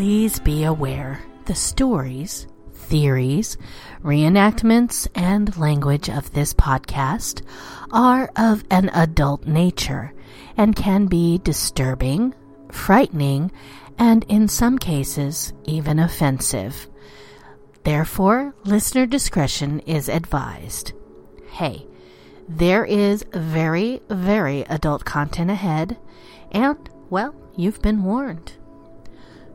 Please be aware the stories, theories, reenactments, and language of this podcast are of an adult nature and can be disturbing, frightening, and in some cases, even offensive. Therefore, listener discretion is advised. Hey, there is very, very adult content ahead, and, well, you've been warned.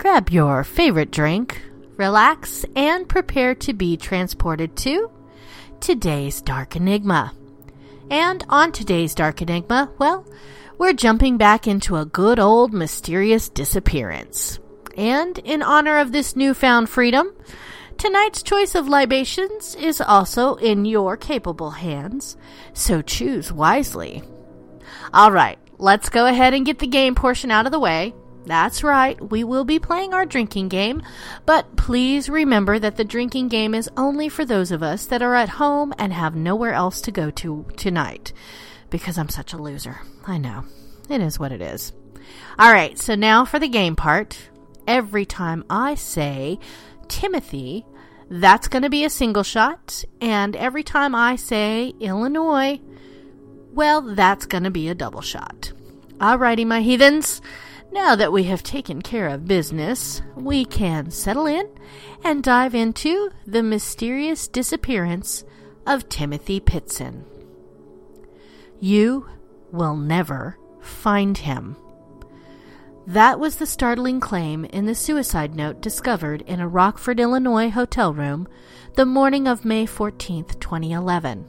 Grab your favorite drink, relax, and prepare to be transported to today's Dark Enigma. And on today's Dark Enigma, well, we're jumping back into a good old mysterious disappearance. And in honor of this newfound freedom, tonight's choice of libations is also in your capable hands, so choose wisely. All right, let's go ahead and get the game portion out of the way. That's right, we will be playing our drinking game, but please remember that the drinking game is only for those of us that are at home and have nowhere else to go to tonight. Because I'm such a loser. I know. It is what it is. Alright, so now for the game part. Every time I say Timothy, that's going to be a single shot, and every time I say Illinois, well, that's going to be a double shot. Alrighty, my heathens. Now that we have taken care of business, we can settle in and dive into the mysterious disappearance of Timothy Pitzen. You will never find him. That was the startling claim in the suicide note discovered in a Rockford, Illinois hotel room the morning of May 14, 2011.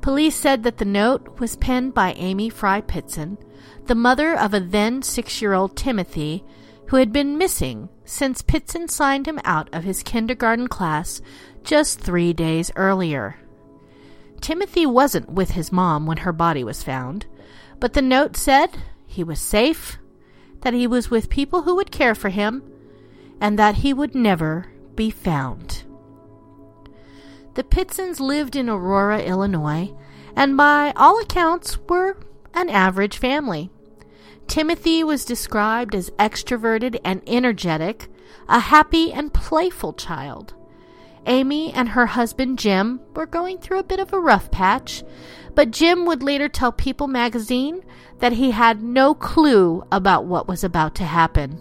Police said that the note was penned by Amy Fry Pitzen, the mother of a then six year old Timothy, who had been missing since Pitzen signed him out of his kindergarten class just three days earlier. Timothy wasn't with his mom when her body was found, but the note said he was safe, that he was with people who would care for him, and that he would never be found. The Pitzens lived in Aurora, Illinois, and by all accounts were an average family. Timothy was described as extroverted and energetic, a happy and playful child. Amy and her husband Jim were going through a bit of a rough patch, but Jim would later tell People magazine that he had no clue about what was about to happen.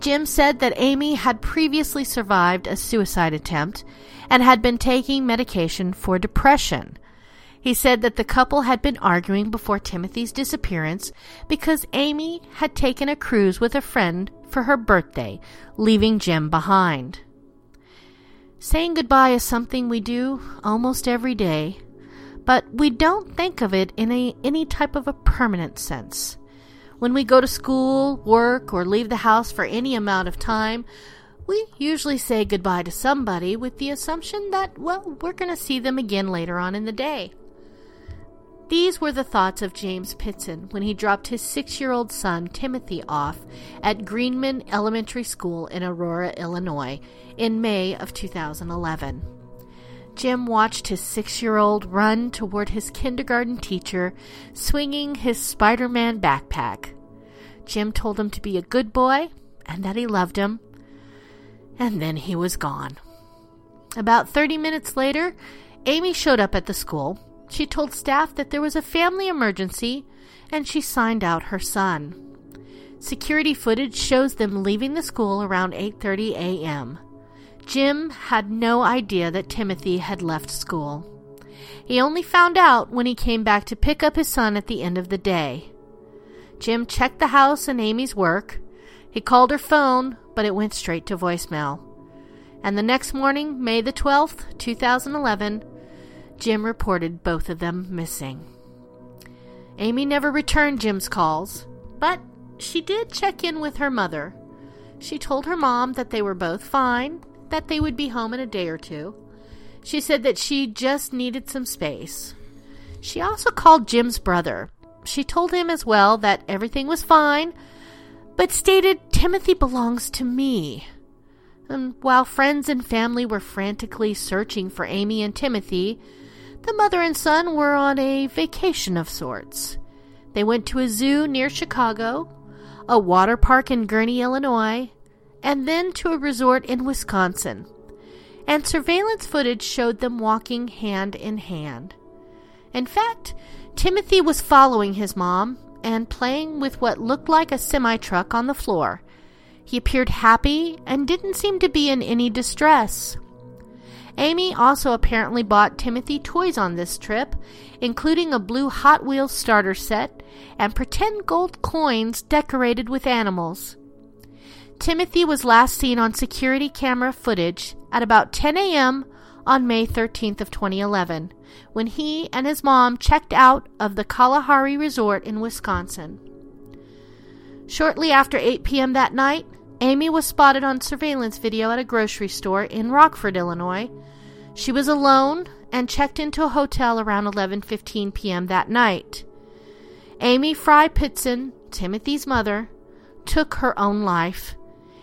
Jim said that Amy had previously survived a suicide attempt and had been taking medication for depression. He said that the couple had been arguing before Timothy's disappearance because Amy had taken a cruise with a friend for her birthday, leaving Jim behind. Saying goodbye is something we do almost every day, but we don't think of it in a, any type of a permanent sense. When we go to school, work, or leave the house for any amount of time, we usually say goodbye to somebody with the assumption that, well, we're going to see them again later on in the day. These were the thoughts of James Pitzen when he dropped his six year old son Timothy off at Greenman Elementary School in Aurora, Illinois, in May of 2011. Jim watched his six year old run toward his kindergarten teacher, swinging his Spider Man backpack. Jim told him to be a good boy and that he loved him, and then he was gone. About 30 minutes later, Amy showed up at the school she told staff that there was a family emergency and she signed out her son. Security footage shows them leaving the school around 8:30 a.m. Jim had no idea that Timothy had left school. He only found out when he came back to pick up his son at the end of the day. Jim checked the house and Amy's work. He called her phone, but it went straight to voicemail. And the next morning, May the 12th, 2011, Jim reported both of them missing. Amy never returned Jim's calls, but she did check in with her mother. She told her mom that they were both fine, that they would be home in a day or two. She said that she just needed some space. She also called Jim's brother. She told him as well that everything was fine, but stated Timothy belongs to me. And while friends and family were frantically searching for Amy and Timothy, the mother and son were on a vacation of sorts. They went to a zoo near Chicago, a water park in Gurnee, Illinois, and then to a resort in Wisconsin. And surveillance footage showed them walking hand in hand. In fact, Timothy was following his mom and playing with what looked like a semi truck on the floor. He appeared happy and didn't seem to be in any distress. Amy also apparently bought Timothy toys on this trip, including a blue Hot Wheels starter set and pretend gold coins decorated with animals. Timothy was last seen on security camera footage at about 10 a.m. on May 13th of 2011 when he and his mom checked out of the Kalahari Resort in Wisconsin. Shortly after 8 p.m. that night, Amy was spotted on surveillance video at a grocery store in Rockford, Illinois. She was alone and checked into a hotel around 11:15 p.m. that night. Amy Fry Pitzen, Timothy's mother, took her own life,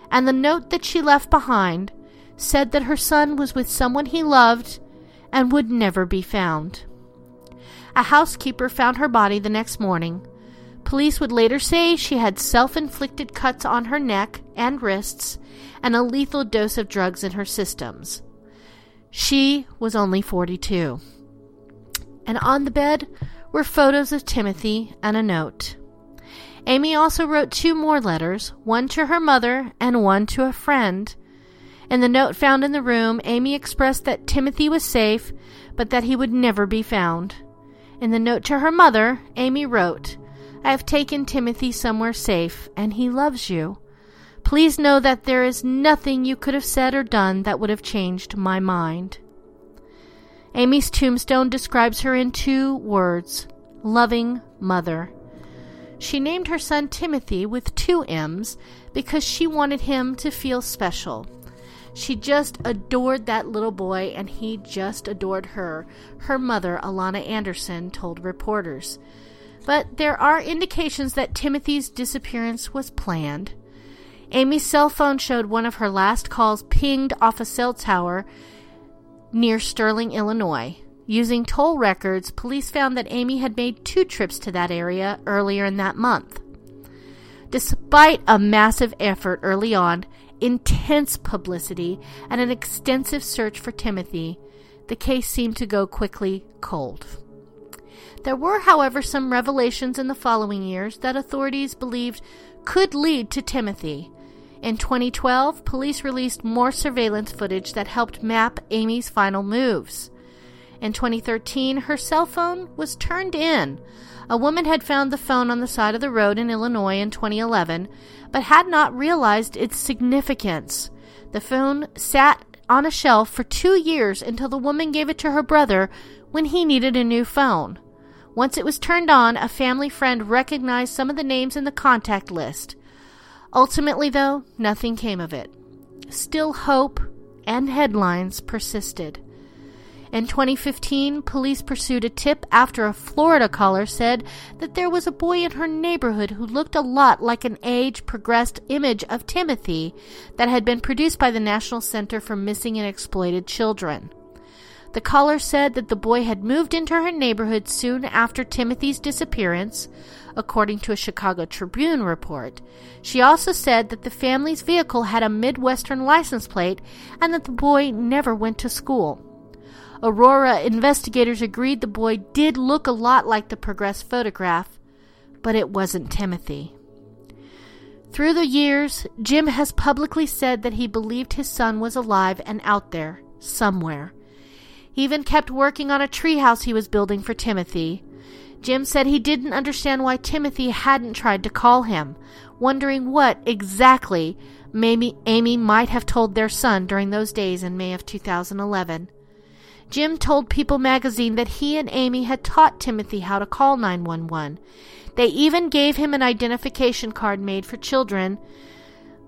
and the note that she left behind said that her son was with someone he loved and would never be found. A housekeeper found her body the next morning. Police would later say she had self inflicted cuts on her neck and wrists and a lethal dose of drugs in her systems. She was only 42. And on the bed were photos of Timothy and a note. Amy also wrote two more letters, one to her mother and one to a friend. In the note found in the room, Amy expressed that Timothy was safe, but that he would never be found. In the note to her mother, Amy wrote, I have taken Timothy somewhere safe, and he loves you. Please know that there is nothing you could have said or done that would have changed my mind. Amy's tombstone describes her in two words loving mother. She named her son Timothy with two M's because she wanted him to feel special. She just adored that little boy, and he just adored her, her mother, Alana Anderson, told reporters. But there are indications that Timothy's disappearance was planned. Amy's cell phone showed one of her last calls pinged off a cell tower near Sterling, Illinois. Using toll records, police found that Amy had made two trips to that area earlier in that month. Despite a massive effort early on, intense publicity, and an extensive search for Timothy, the case seemed to go quickly cold. There were, however, some revelations in the following years that authorities believed could lead to Timothy. In 2012, police released more surveillance footage that helped map Amy's final moves. In 2013, her cell phone was turned in. A woman had found the phone on the side of the road in Illinois in 2011, but had not realized its significance. The phone sat on a shelf for two years until the woman gave it to her brother when he needed a new phone. Once it was turned on, a family friend recognized some of the names in the contact list. Ultimately, though, nothing came of it. Still, hope and headlines persisted. In 2015, police pursued a tip after a Florida caller said that there was a boy in her neighborhood who looked a lot like an age progressed image of Timothy that had been produced by the National Center for Missing and Exploited Children. The caller said that the boy had moved into her neighborhood soon after Timothy's disappearance, according to a Chicago Tribune report. She also said that the family's vehicle had a Midwestern license plate and that the boy never went to school. Aurora investigators agreed the boy did look a lot like the Progress photograph, but it wasn't Timothy. Through the years, Jim has publicly said that he believed his son was alive and out there, somewhere. He even kept working on a treehouse he was building for Timothy. Jim said he didn't understand why Timothy hadn't tried to call him, wondering what exactly maybe Amy might have told their son during those days in May of 2011. Jim told People magazine that he and Amy had taught Timothy how to call 911. They even gave him an identification card made for children,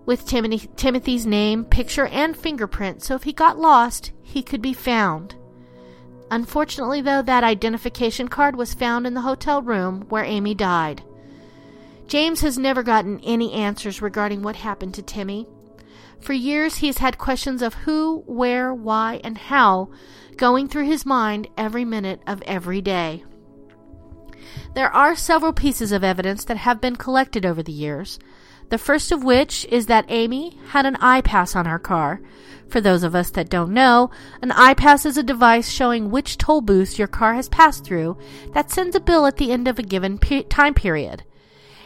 with Timothy, Timothy's name, picture, and fingerprint, so if he got lost, he could be found. Unfortunately, though, that identification card was found in the hotel room where Amy died. James has never gotten any answers regarding what happened to Timmy. For years, he has had questions of who, where, why, and how going through his mind every minute of every day. There are several pieces of evidence that have been collected over the years. The first of which is that Amy had an I-Pass on her car. For those of us that don't know, an I-Pass is a device showing which toll booths your car has passed through that sends a bill at the end of a given pe- time period.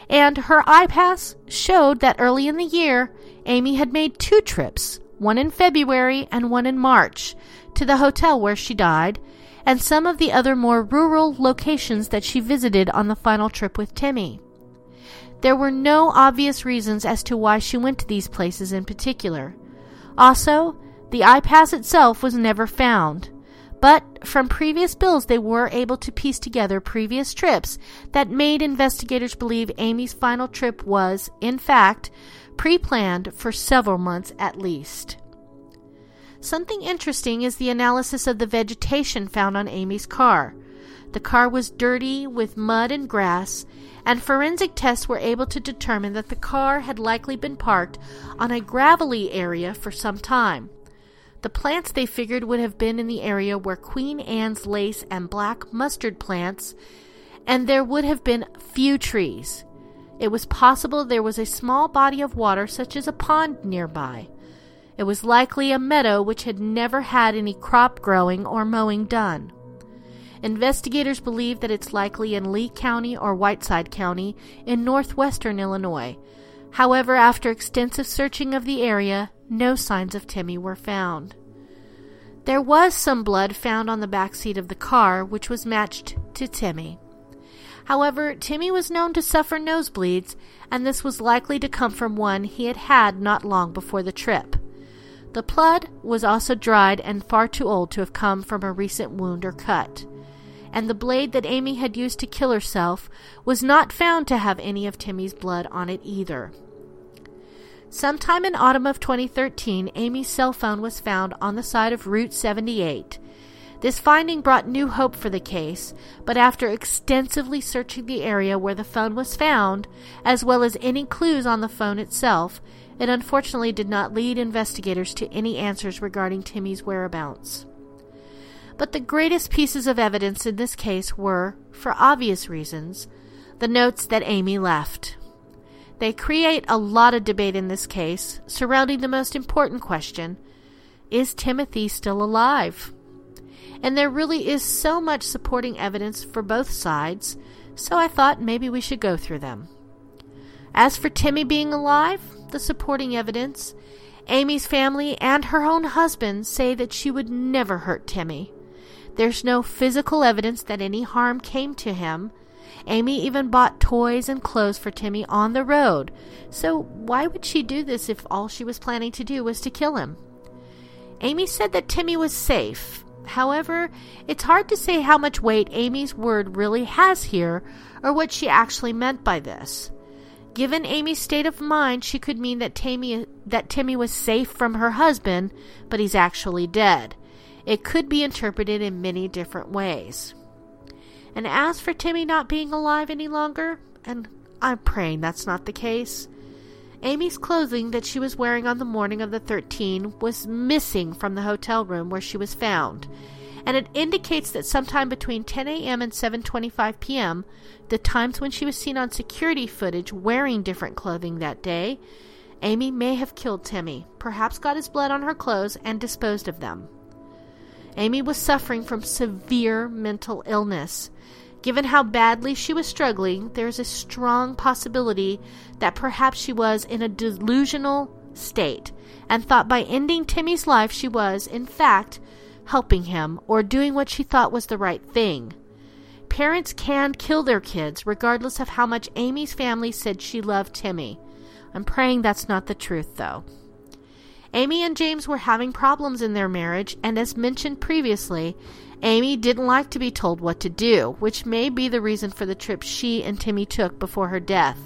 And her I-Pass showed that early in the year, Amy had made two trips, one in February and one in March, to the hotel where she died, and some of the other more rural locations that she visited on the final trip with Timmy. There were no obvious reasons as to why she went to these places in particular. Also, the I-Pass itself was never found. But from previous bills, they were able to piece together previous trips that made investigators believe Amy's final trip was, in fact, pre planned for several months at least. Something interesting is the analysis of the vegetation found on Amy's car. The car was dirty with mud and grass, and forensic tests were able to determine that the car had likely been parked on a gravelly area for some time. The plants they figured would have been in the area where Queen Anne's lace and black mustard plants, and there would have been few trees. It was possible there was a small body of water, such as a pond, nearby. It was likely a meadow which had never had any crop growing or mowing done. Investigators believe that it's likely in Lee County or Whiteside County in northwestern Illinois. However, after extensive searching of the area, no signs of Timmy were found. There was some blood found on the back seat of the car, which was matched to Timmy. However, Timmy was known to suffer nosebleeds, and this was likely to come from one he had had not long before the trip. The blood was also dried and far too old to have come from a recent wound or cut and the blade that Amy had used to kill herself was not found to have any of Timmy's blood on it either. Sometime in autumn of 2013, Amy's cell phone was found on the side of Route 78. This finding brought new hope for the case, but after extensively searching the area where the phone was found, as well as any clues on the phone itself, it unfortunately did not lead investigators to any answers regarding Timmy's whereabouts. But the greatest pieces of evidence in this case were, for obvious reasons, the notes that Amy left. They create a lot of debate in this case surrounding the most important question Is Timothy still alive? And there really is so much supporting evidence for both sides, so I thought maybe we should go through them. As for Timmy being alive, the supporting evidence, Amy's family and her own husband say that she would never hurt Timmy. There's no physical evidence that any harm came to him. Amy even bought toys and clothes for Timmy on the road. So why would she do this if all she was planning to do was to kill him? Amy said that Timmy was safe. However, it's hard to say how much weight Amy's word really has here or what she actually meant by this. Given Amy's state of mind, she could mean that Timmy, that Timmy was safe from her husband, but he's actually dead. It could be interpreted in many different ways. And as for Timmy not being alive any longer, and I'm praying that's not the case, Amy's clothing that she was wearing on the morning of the 13th was missing from the hotel room where she was found, and it indicates that sometime between 10 a.m. and 7:25 p.m., the times when she was seen on security footage wearing different clothing that day, Amy may have killed Timmy, perhaps got his blood on her clothes and disposed of them. Amy was suffering from severe mental illness. Given how badly she was struggling, there is a strong possibility that perhaps she was in a delusional state and thought by ending Timmy's life she was, in fact, helping him or doing what she thought was the right thing. Parents can kill their kids regardless of how much Amy's family said she loved Timmy. I'm praying that's not the truth, though. Amy and James were having problems in their marriage, and as mentioned previously, Amy didn't like to be told what to do, which may be the reason for the trip she and Timmy took before her death.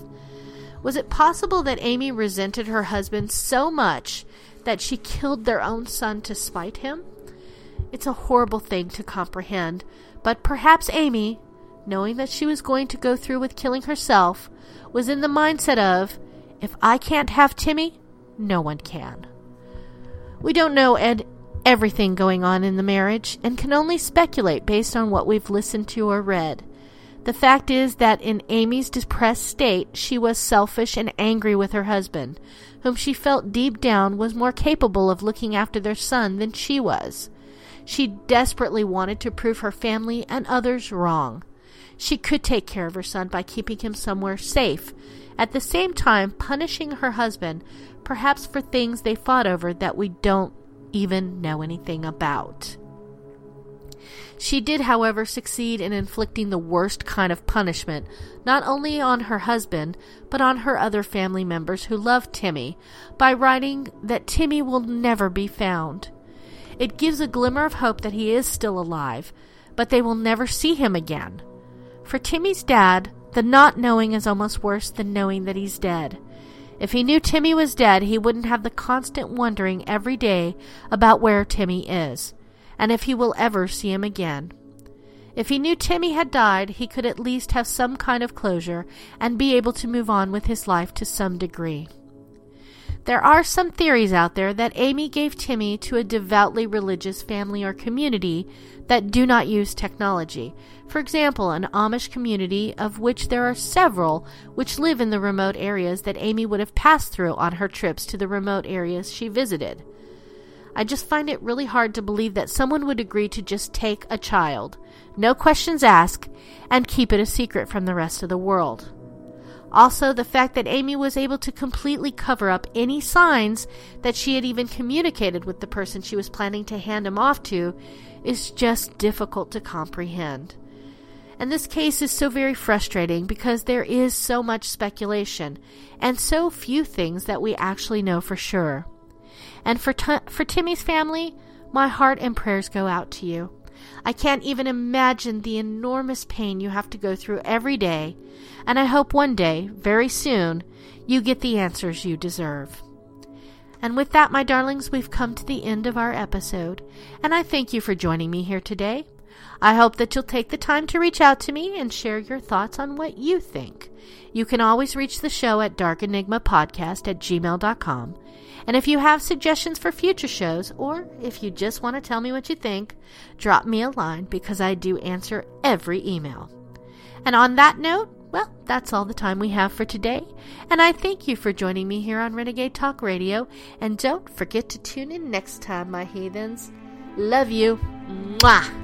Was it possible that Amy resented her husband so much that she killed their own son to spite him? It's a horrible thing to comprehend, but perhaps Amy, knowing that she was going to go through with killing herself, was in the mindset of, if I can't have Timmy, no one can. We don't know Ed everything going on in the marriage and can only speculate based on what we've listened to or read. The fact is that in Amy's depressed state, she was selfish and angry with her husband, whom she felt deep down was more capable of looking after their son than she was. She desperately wanted to prove her family and others wrong. She could take care of her son by keeping him somewhere safe, at the same time punishing her husband, perhaps for things they fought over that we don't even know anything about. She did, however, succeed in inflicting the worst kind of punishment, not only on her husband, but on her other family members who loved Timmy, by writing that Timmy will never be found. It gives a glimmer of hope that he is still alive, but they will never see him again. For Timmy's dad, the not knowing is almost worse than knowing that he's dead. If he knew Timmy was dead, he wouldn't have the constant wondering every day about where Timmy is, and if he will ever see him again. If he knew Timmy had died, he could at least have some kind of closure and be able to move on with his life to some degree. There are some theories out there that Amy gave Timmy to a devoutly religious family or community that do not use technology. For example, an Amish community, of which there are several, which live in the remote areas that Amy would have passed through on her trips to the remote areas she visited. I just find it really hard to believe that someone would agree to just take a child, no questions asked, and keep it a secret from the rest of the world. Also, the fact that Amy was able to completely cover up any signs that she had even communicated with the person she was planning to hand him off to is just difficult to comprehend. And this case is so very frustrating because there is so much speculation and so few things that we actually know for sure. And for, t- for Timmy's family, my heart and prayers go out to you. I can't even imagine the enormous pain you have to go through every day, and I hope one day, very soon, you get the answers you deserve. And with that, my darlings, we've come to the end of our episode, and I thank you for joining me here today. I hope that you'll take the time to reach out to me and share your thoughts on what you think. You can always reach the show at darkenigmapodcast at gmail.com. And if you have suggestions for future shows, or if you just want to tell me what you think, drop me a line because I do answer every email. And on that note, well, that's all the time we have for today. And I thank you for joining me here on Renegade Talk Radio. And don't forget to tune in next time, my heathens. Love you. Mwah.